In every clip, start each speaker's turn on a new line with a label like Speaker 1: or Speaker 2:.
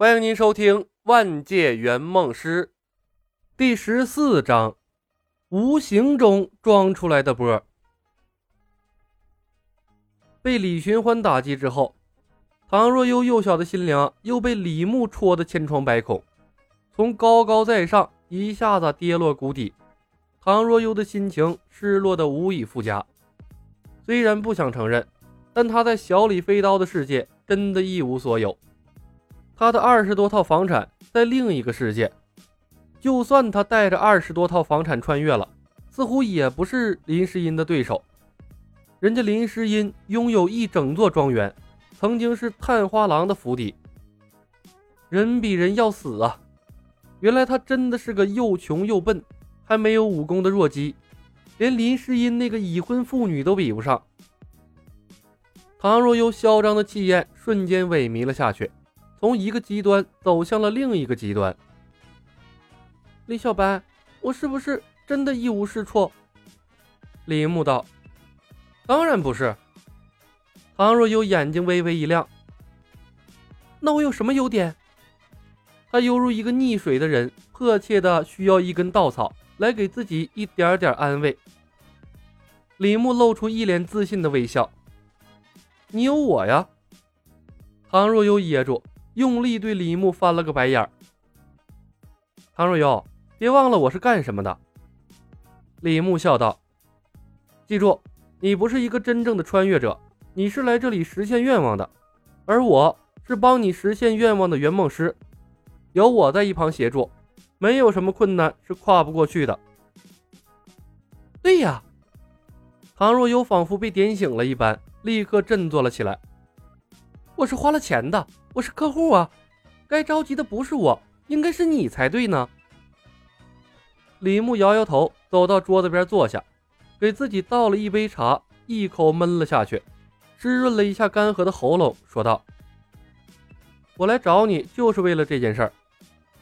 Speaker 1: 欢迎您收听《万界圆梦师》第十四章：无形中装出来的波。被李寻欢打击之后，唐若悠幼小的心灵又被李牧戳得千疮百孔，从高高在上一下子跌落谷底。唐若悠的心情失落的无以复加，虽然不想承认，但他在小李飞刀的世界真的一无所有。他的二十多套房产在另一个世界，就算他带着二十多套房产穿越了，似乎也不是林诗音的对手。人家林诗音拥有一整座庄园，曾经是探花郎的府邸。人比人要死啊！原来他真的是个又穷又笨，还没有武功的弱鸡，连林诗音那个已婚妇女都比不上。唐若悠嚣张的气焰瞬间萎靡了下去。从一个极端走向了另一个极端。李小白，我是不是真的一无是处？李牧道：“当然不是。”唐若悠眼睛微微一亮：“那我有什么优点？”他犹如一个溺水的人，迫切的需要一根稻草来给自己一点点安慰。李牧露出一脸自信的微笑：“你有我呀。”唐若悠噎住。用力对李牧翻了个白眼儿。唐若悠，别忘了我是干什么的。李牧笑道：“记住，你不是一个真正的穿越者，你是来这里实现愿望的，而我是帮你实现愿望的圆梦师。有我在一旁协助，没有什么困难是跨不过去的。”对呀，唐若悠仿佛被点醒了一般，立刻振作了起来。我是花了钱的。我是客户啊，该着急的不是我，应该是你才对呢。李牧摇摇头，走到桌子边坐下，给自己倒了一杯茶，一口闷了下去，湿润了一下干涸的喉咙，说道：“我来找你就是为了这件事儿，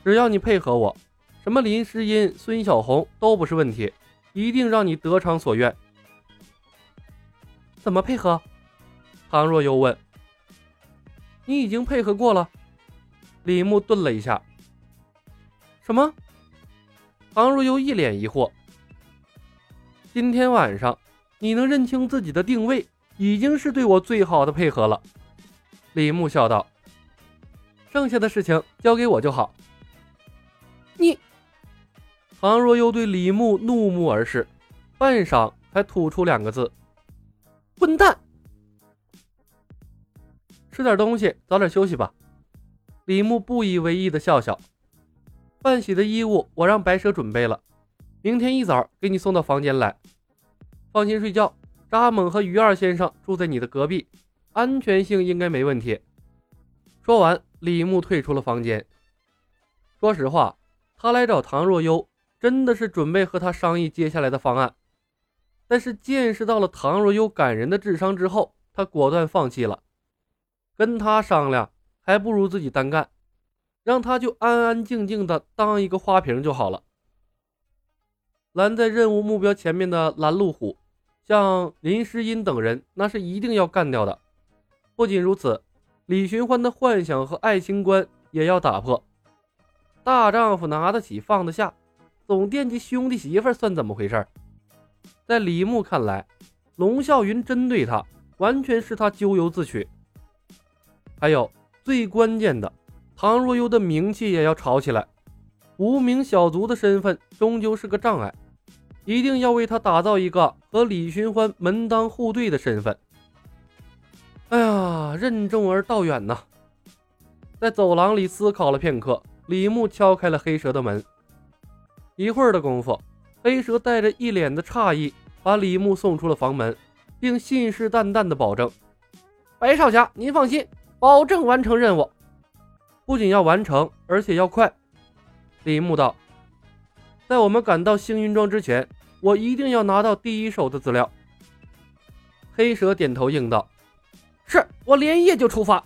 Speaker 1: 只要你配合我，什么林诗音、孙小红都不是问题，一定让你得偿所愿。”怎么配合？唐若悠问。你已经配合过了，李牧顿了一下。什么？唐若悠一脸疑惑。今天晚上你能认清自己的定位，已经是对我最好的配合了。李牧笑道：“剩下的事情交给我就好。”你，唐若幽对李牧怒目而视，半晌才吐出两个字：“混蛋。”吃点东西，早点休息吧。李牧不以为意的笑笑。换洗的衣物我让白蛇准备了，明天一早给你送到房间来。放心睡觉，扎猛和于二先生住在你的隔壁，安全性应该没问题。说完，李牧退出了房间。说实话，他来找唐若悠，真的是准备和他商议接下来的方案。但是见识到了唐若悠感人的智商之后，他果断放弃了。跟他商量，还不如自己单干，让他就安安静静的当一个花瓶就好了。拦在任务目标前面的拦路虎，像林诗音等人，那是一定要干掉的。不仅如此，李寻欢的幻想和爱情观也要打破。大丈夫拿得起放得下，总惦记兄弟媳妇算怎么回事？在李牧看来，龙啸云针对他，完全是他咎由自取。还有最关键的，唐若悠的名气也要炒起来。无名小卒的身份终究是个障碍，一定要为他打造一个和李寻欢门当户对的身份。哎呀，任重而道远呐！在走廊里思考了片刻，李牧敲开了黑蛇的门。一会儿的功夫，黑蛇带着一脸的诧异，把李牧送出了房门，并信誓旦旦地保证：“白少侠，您放心。”保证完成任务，不仅要完成，而且要快。李牧道：“在我们赶到星云庄之前，我一定要拿到第一手的资料。”黑蛇点头应道：“是我连夜就出发。”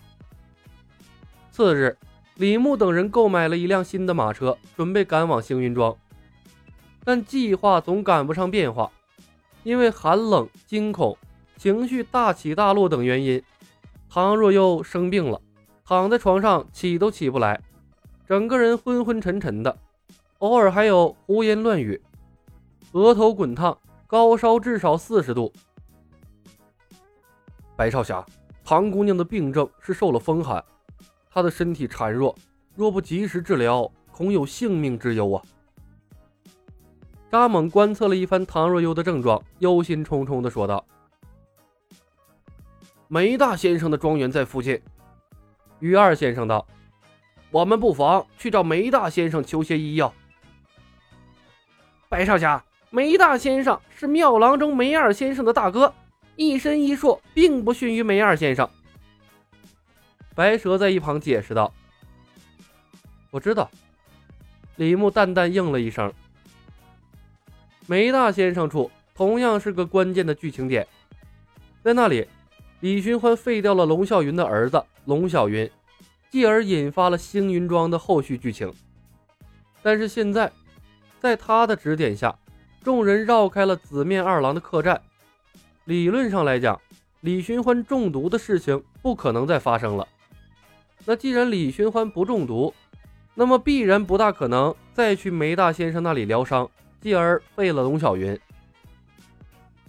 Speaker 1: 次日，李牧等人购买了一辆新的马车，准备赶往星云庄。但计划总赶不上变化，因为寒冷、惊恐、情绪大起大落等原因。唐若悠生病了，躺在床上起都起不来，整个人昏昏沉沉的，偶尔还有胡言乱语，额头滚烫，高烧至少四十度。白少侠，唐姑娘的病症是受了风寒，她的身体孱弱，若不及时治疗，恐有性命之忧啊！扎猛观测了一番唐若幽的症状，忧心忡忡地说道：“梅大先生的庄园在附近。”于二先生道：“我们不妨去找梅大先生求些医药。”
Speaker 2: 白少侠，梅大先生是庙郎中梅二先生的大哥，一身医术并不逊于梅二先生。
Speaker 1: 白蛇在一旁解释道：“我知道。”李牧淡淡应了一声。梅大先生处同样是个关键的剧情点，在那里，李寻欢废掉了龙啸云的儿子龙小云，继而引发了星云庄的后续剧情。但是现在，在他的指点下，众人绕开了紫面二郎的客栈。理论上来讲，李寻欢中毒的事情不可能再发生了。那既然李寻欢不中毒，那么必然不大可能再去梅大先生那里疗伤。继而废了龙小云，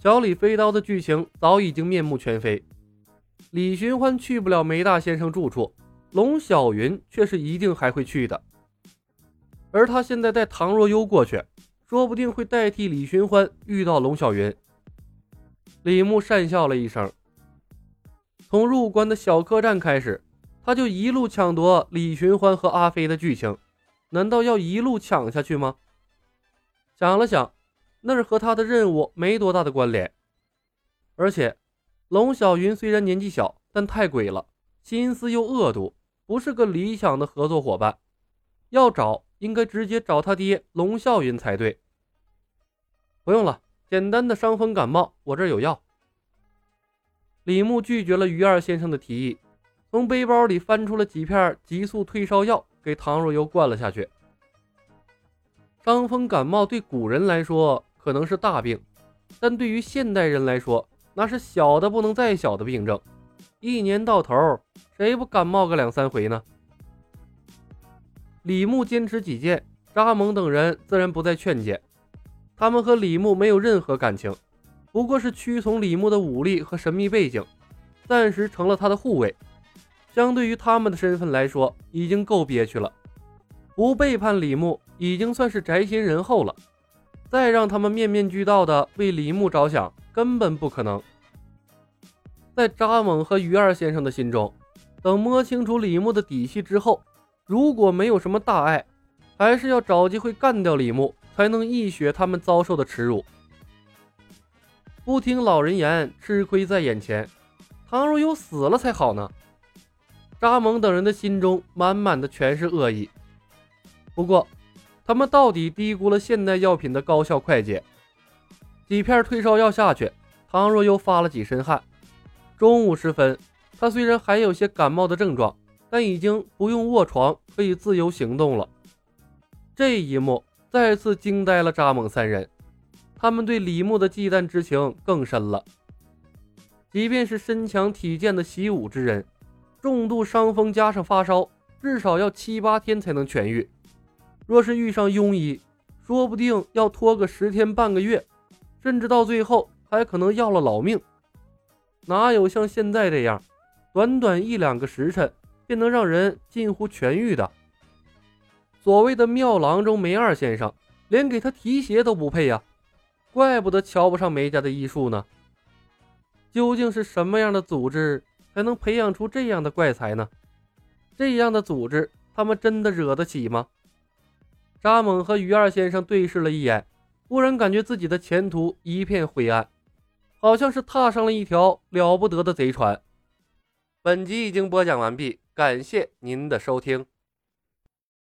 Speaker 1: 小李飞刀的剧情早已经面目全非。李寻欢去不了梅大先生住处，龙小云却是一定还会去的。而他现在带唐若幽过去，说不定会代替李寻欢遇到龙小云。李牧讪笑了一声，从入关的小客栈开始，他就一路抢夺李寻欢和阿飞的剧情，难道要一路抢下去吗？想了想，那儿和他的任务没多大的关联。而且，龙小云虽然年纪小，但太鬼了，心思又恶毒，不是个理想的合作伙伴。要找，应该直接找他爹龙啸云才对。不用了，简单的伤风感冒，我这儿有药。李牧拒绝了于二先生的提议，从背包里翻出了几片急速退烧药，给唐若幽灌了下去。伤风感冒对古人来说可能是大病，但对于现代人来说，那是小的不能再小的病症。一年到头，谁不感冒个两三回呢？李牧坚持己见，扎蒙等人自然不再劝解。他们和李牧没有任何感情，不过是屈从李牧的武力和神秘背景，暂时成了他的护卫。相对于他们的身份来说，已经够憋屈了。不背叛李牧。已经算是宅心仁厚了，再让他们面面俱到的为李牧着想，根本不可能。在扎猛和于二先生的心中，等摸清楚李牧的底细之后，如果没有什么大碍，还是要找机会干掉李牧，才能一雪他们遭受的耻辱。不听老人言，吃亏在眼前。倘若有死了才好呢。扎猛等人的心中满满的全是恶意。不过。他们到底低估了现代药品的高效快捷。几片退烧药下去，唐若又发了几身汗。中午时分，他虽然还有些感冒的症状，但已经不用卧床，可以自由行动了。这一幕再次惊呆了扎猛三人，他们对李牧的忌惮之情更深了。即便是身强体健的习武之人，重度伤风加上发烧，至少要七八天才能痊愈。若是遇上庸医，说不定要拖个十天半个月，甚至到最后还可能要了老命。哪有像现在这样，短短一两个时辰便能让人近乎痊愈的？所谓的庙郎中梅二先生，连给他提鞋都不配呀！怪不得瞧不上梅家的医术呢。究竟是什么样的组织才能培养出这样的怪才呢？这样的组织，他们真的惹得起吗？扎猛和于二先生对视了一眼，忽然感觉自己的前途一片灰暗，好像是踏上了一条了不得的贼船。本集已经播讲完毕，感谢您的收听。